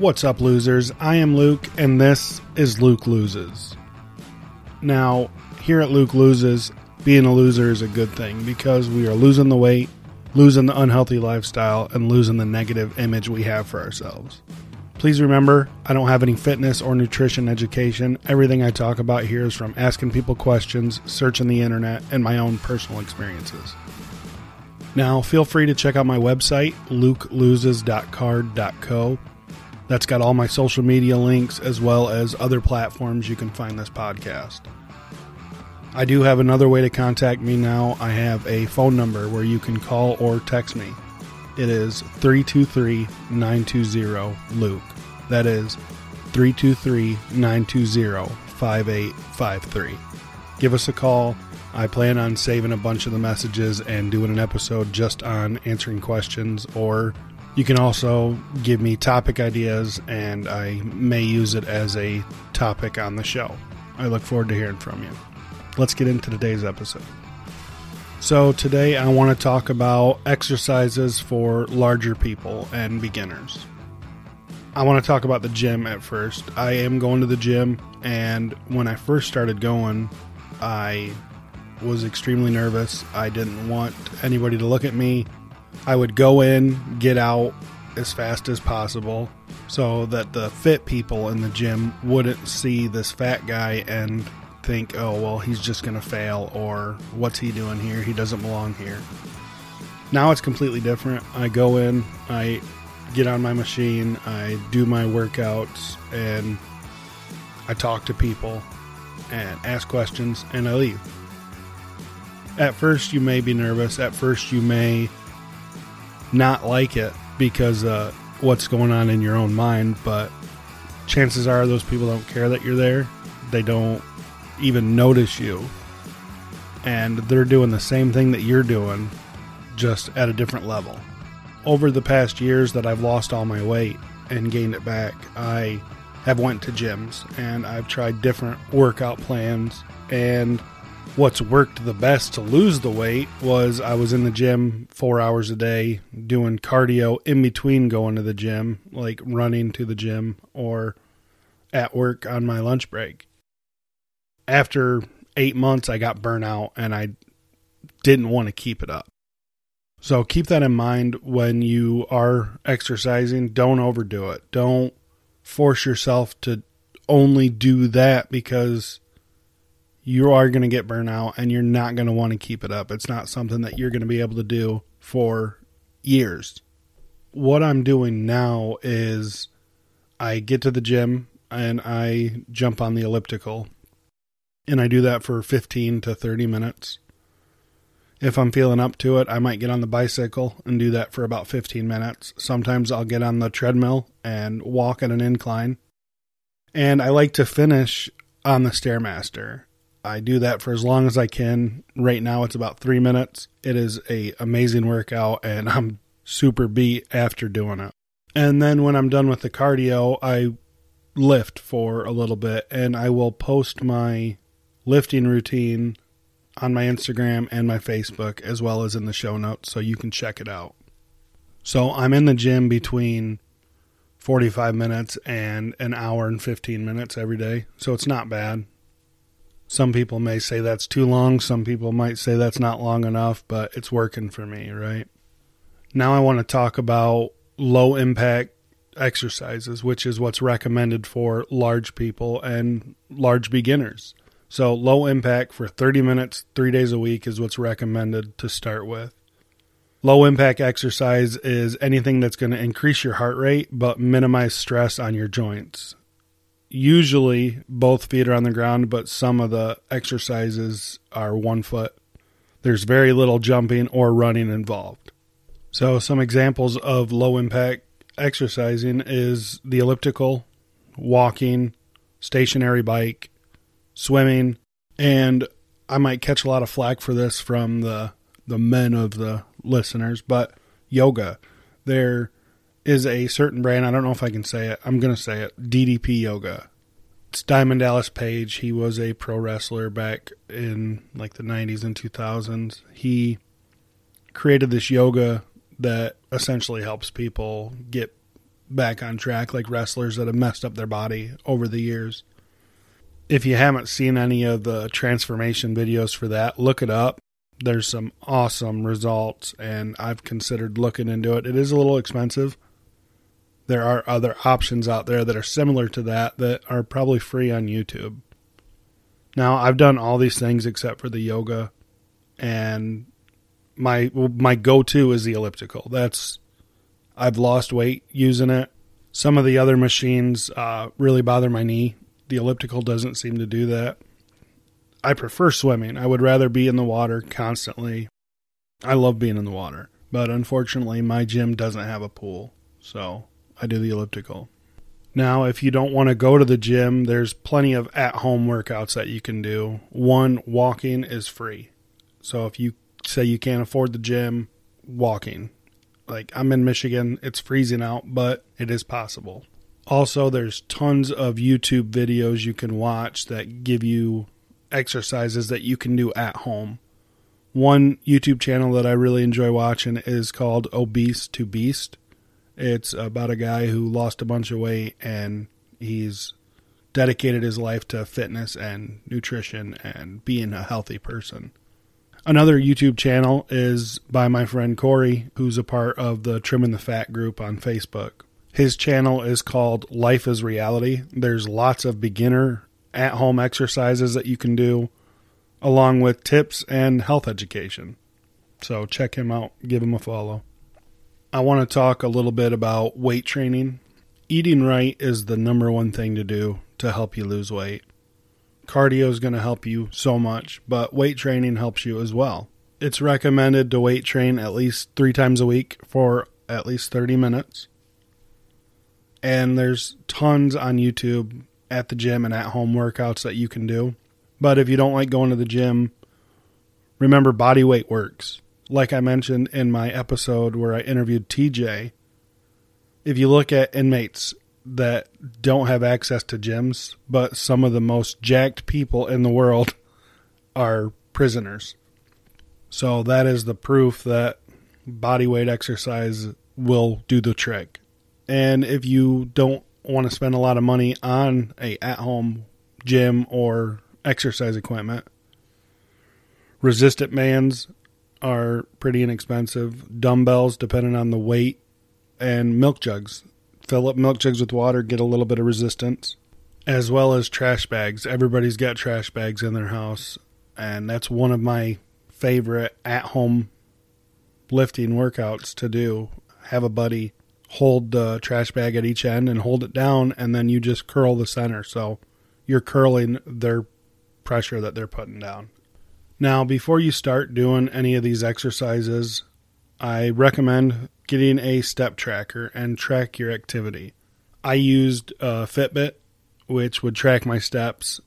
What's up, losers? I am Luke, and this is Luke Loses. Now, here at Luke Loses, being a loser is a good thing because we are losing the weight, losing the unhealthy lifestyle, and losing the negative image we have for ourselves. Please remember, I don't have any fitness or nutrition education. Everything I talk about here is from asking people questions, searching the internet, and my own personal experiences. Now, feel free to check out my website, lukeloses.carrd.co. That's got all my social media links as well as other platforms you can find this podcast. I do have another way to contact me now. I have a phone number where you can call or text me. It is 323 920 Luke. That is 323 920 5853. Give us a call. I plan on saving a bunch of the messages and doing an episode just on answering questions, or you can also give me topic ideas and I may use it as a topic on the show. I look forward to hearing from you. Let's get into today's episode. So, today I want to talk about exercises for larger people and beginners. I want to talk about the gym at first. I am going to the gym, and when I first started going, I was extremely nervous. I didn't want anybody to look at me. I would go in, get out as fast as possible so that the fit people in the gym wouldn't see this fat guy and think, oh, well, he's just going to fail, or what's he doing here? He doesn't belong here. Now it's completely different. I go in, I get on my machine, I do my workouts, and I talk to people and ask questions, and I leave. At first, you may be nervous. At first, you may not like it because uh, what's going on in your own mind, but chances are those people don't care that you're there. They don't even notice you. And they're doing the same thing that you're doing, just at a different level. Over the past years that I've lost all my weight and gained it back, I have went to gyms and I've tried different workout plans and what's worked the best to lose the weight was I was in the gym 4 hours a day doing cardio in between going to the gym, like running to the gym or at work on my lunch break after eight months, I got burnout and I didn't want to keep it up. So keep that in mind when you are exercising. Don't overdo it. Don't force yourself to only do that because you are going to get burnout and you're not going to want to keep it up. It's not something that you're going to be able to do for years. What I'm doing now is I get to the gym and I jump on the elliptical and I do that for 15 to 30 minutes. If I'm feeling up to it, I might get on the bicycle and do that for about 15 minutes. Sometimes I'll get on the treadmill and walk at an incline. And I like to finish on the Stairmaster. I do that for as long as I can. Right now it's about 3 minutes. It is a amazing workout and I'm super beat after doing it. And then when I'm done with the cardio, I lift for a little bit and I will post my lifting routine on my Instagram and my Facebook, as well as in the show notes, so you can check it out. So I'm in the gym between 45 minutes and an hour and 15 minutes every day, so it's not bad. Some people may say that's too long, some people might say that's not long enough, but it's working for me, right? Now I want to talk about low impact exercises, which is what's recommended for large people and large beginners. So low impact for 30 minutes, three days a week is what's recommended to start with. Low impact exercise is anything that's going to increase your heart rate but minimize stress on your joints. Usually both feet are on the ground, but some of the exercises are one foot. There's very little jumping or running involved. So, some examples of low impact exercising is the elliptical, walking, stationary bike, swimming, and I might catch a lot of flack for this from the the men of the listeners, but yoga. There is a certain brand, I don't know if I can say it. I'm going to say it. DDP Yoga. It's Diamond Dallas Page. He was a pro wrestler back in like the 90s and 2000s. He created this yoga that essentially helps people get back on track, like wrestlers that have messed up their body over the years. If you haven't seen any of the transformation videos for that, look it up. There's some awesome results, and I've considered looking into it. It is a little expensive. There are other options out there that are similar to that that are probably free on YouTube. Now, I've done all these things except for the yoga, and my my go-to is the elliptical. That's I've lost weight using it. Some of the other machines uh, really bother my knee. The elliptical doesn't seem to do that. I prefer swimming. I would rather be in the water constantly. I love being in the water, but unfortunately, my gym doesn't have a pool, so I do the elliptical. Now, if you don't want to go to the gym, there's plenty of at home workouts that you can do. One, walking is free. So if you say you can't afford the gym, walking. Like I'm in Michigan, it's freezing out, but it is possible. Also, there's tons of YouTube videos you can watch that give you exercises that you can do at home. One YouTube channel that I really enjoy watching is called Obese to Beast. It's about a guy who lost a bunch of weight and he's dedicated his life to fitness and nutrition and being a healthy person. Another YouTube channel is by my friend Corey, who's a part of the Trimming the Fat group on Facebook. His channel is called Life is Reality. There's lots of beginner at home exercises that you can do, along with tips and health education. So check him out, give him a follow. I want to talk a little bit about weight training. Eating right is the number one thing to do to help you lose weight. Cardio is going to help you so much, but weight training helps you as well. It's recommended to weight train at least three times a week for at least 30 minutes. And there's tons on YouTube at the gym and at home workouts that you can do. But if you don't like going to the gym, remember body weight works. Like I mentioned in my episode where I interviewed TJ, if you look at inmates that don't have access to gyms, but some of the most jacked people in the world are prisoners. So that is the proof that body weight exercise will do the trick. And if you don't want to spend a lot of money on a at-home gym or exercise equipment, resistant bands are pretty inexpensive. Dumbbells, depending on the weight, and milk jugs fill up milk jugs with water, get a little bit of resistance, as well as trash bags. Everybody's got trash bags in their house, and that's one of my favorite at home lifting workouts to do. Have a buddy hold the trash bag at each end and hold it down, and then you just curl the center. So you're curling their pressure that they're putting down. Now, before you start doing any of these exercises, I recommend getting a step tracker and track your activity. I used a Fitbit, which would track my steps,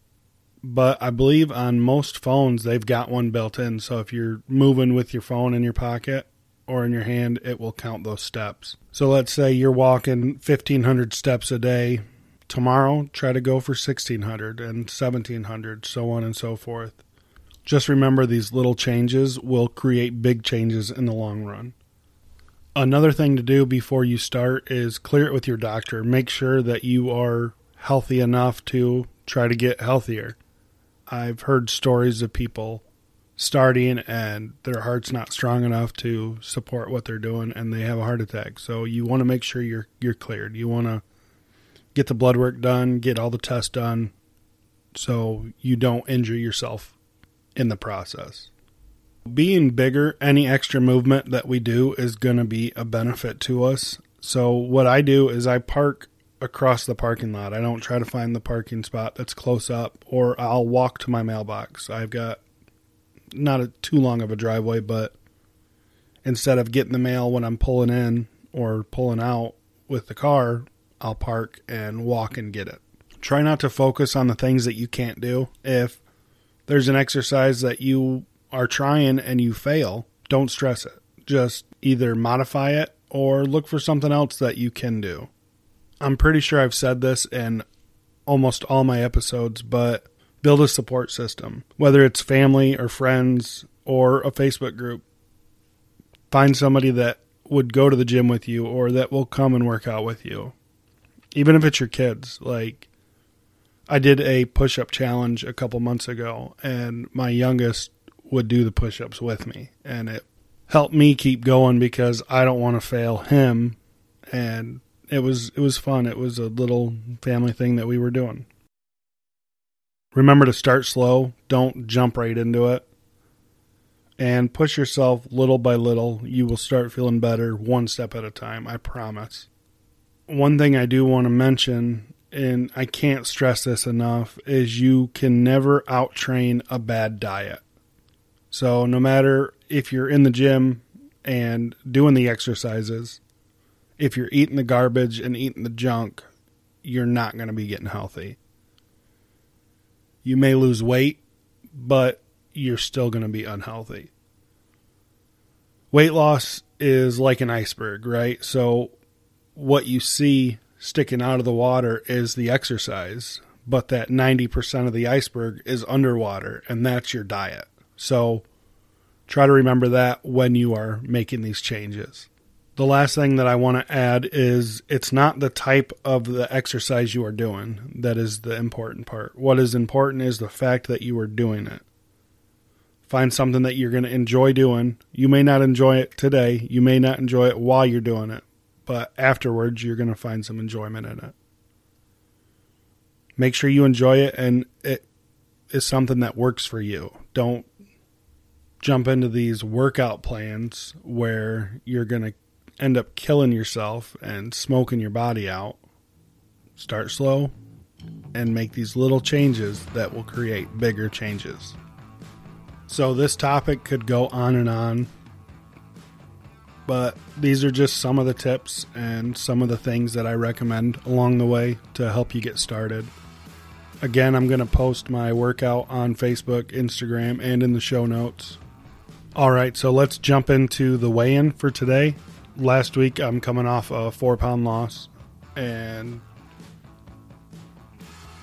but I believe on most phones they've got one built in. So if you're moving with your phone in your pocket or in your hand, it will count those steps. So let's say you're walking 1,500 steps a day. Tomorrow, try to go for 1,600 and 1,700, so on and so forth. Just remember these little changes will create big changes in the long run. Another thing to do before you start is clear it with your doctor. Make sure that you are healthy enough to try to get healthier. I've heard stories of people starting and their heart's not strong enough to support what they're doing and they have a heart attack. So you want to make sure you're you're cleared. You want to get the blood work done, get all the tests done so you don't injure yourself in the process. Being bigger, any extra movement that we do is going to be a benefit to us. So, what I do is I park across the parking lot. I don't try to find the parking spot that's close up, or I'll walk to my mailbox. I've got not a, too long of a driveway, but instead of getting the mail when I'm pulling in or pulling out with the car, I'll park and walk and get it. Try not to focus on the things that you can't do. If there's an exercise that you are trying and you fail, don't stress it. Just either modify it or look for something else that you can do. I'm pretty sure I've said this in almost all my episodes, but build a support system, whether it's family or friends or a Facebook group. Find somebody that would go to the gym with you or that will come and work out with you. Even if it's your kids. Like, I did a push up challenge a couple months ago, and my youngest would do the push ups with me. And it helped me keep going because I don't want to fail him. And it was it was fun. It was a little family thing that we were doing. Remember to start slow. Don't jump right into it. And push yourself little by little. You will start feeling better one step at a time. I promise. One thing I do want to mention, and I can't stress this enough, is you can never outtrain a bad diet. So, no matter if you're in the gym and doing the exercises, if you're eating the garbage and eating the junk, you're not going to be getting healthy. You may lose weight, but you're still going to be unhealthy. Weight loss is like an iceberg, right? So, what you see sticking out of the water is the exercise, but that 90% of the iceberg is underwater, and that's your diet. So, try to remember that when you are making these changes. The last thing that I want to add is it's not the type of the exercise you are doing that is the important part. What is important is the fact that you are doing it. Find something that you're going to enjoy doing. You may not enjoy it today, you may not enjoy it while you're doing it, but afterwards you're going to find some enjoyment in it. Make sure you enjoy it and it is something that works for you. Don't jump into these workout plans where you're going to end up killing yourself and smoking your body out, start slow and make these little changes that will create bigger changes. So, this topic could go on and on, but these are just some of the tips and some of the things that I recommend along the way to help you get started. Again, I'm going to post my workout on Facebook, Instagram, and in the show notes. All right, so let's jump into the weigh in for today last week I'm coming off a four pound loss, and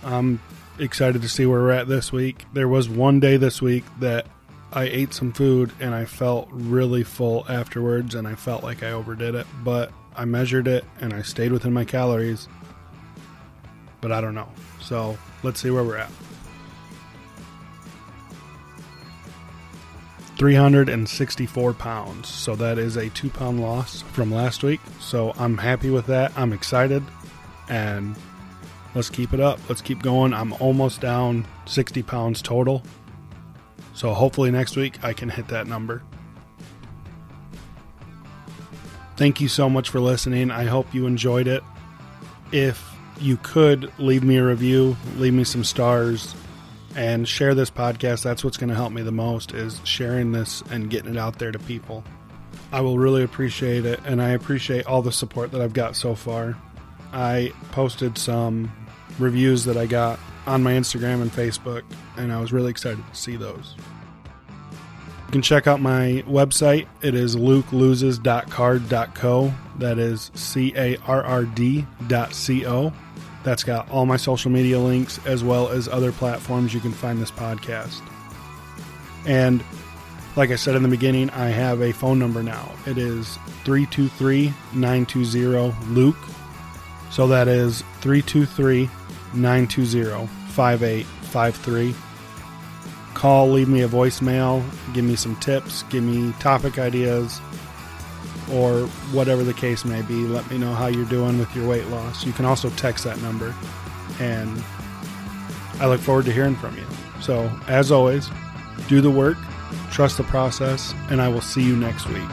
I'm excited to see where we're at this week. There was one day this week that I ate some food and I felt really full afterwards, and I felt like I overdid it, but I measured it and I stayed within my calories. But I don't know. So let's see where we're at. 364 pounds. So that is a two pound loss from last week. So I'm happy with that. I'm excited. And let's keep it up. Let's keep going. I'm almost down 60 pounds total. So hopefully next week I can hit that number. Thank you so much for listening. I hope you enjoyed it. If you could leave me a review, leave me some stars and share this podcast. That's what's going to help me the most is sharing this and getting it out there to people. I will really appreciate it, and I appreciate all the support that I've got so far. I posted some reviews that I got on my Instagram and Facebook, and I was really excited to see those. You can check out my website. It is lukeloses.carrd.co. That is C A R R D dot C O. That's got all my social media links as well as other platforms you can find this podcast. And like I said in the beginning, I have a phone number now. It is 323 920 Luke. So that is 323 920 5853. Call, leave me a voicemail, give me some tips, give me topic ideas or whatever the case may be. Let me know how you're doing with your weight loss. You can also text that number, and I look forward to hearing from you. So, as always, do the work, trust the process, and I will see you next week.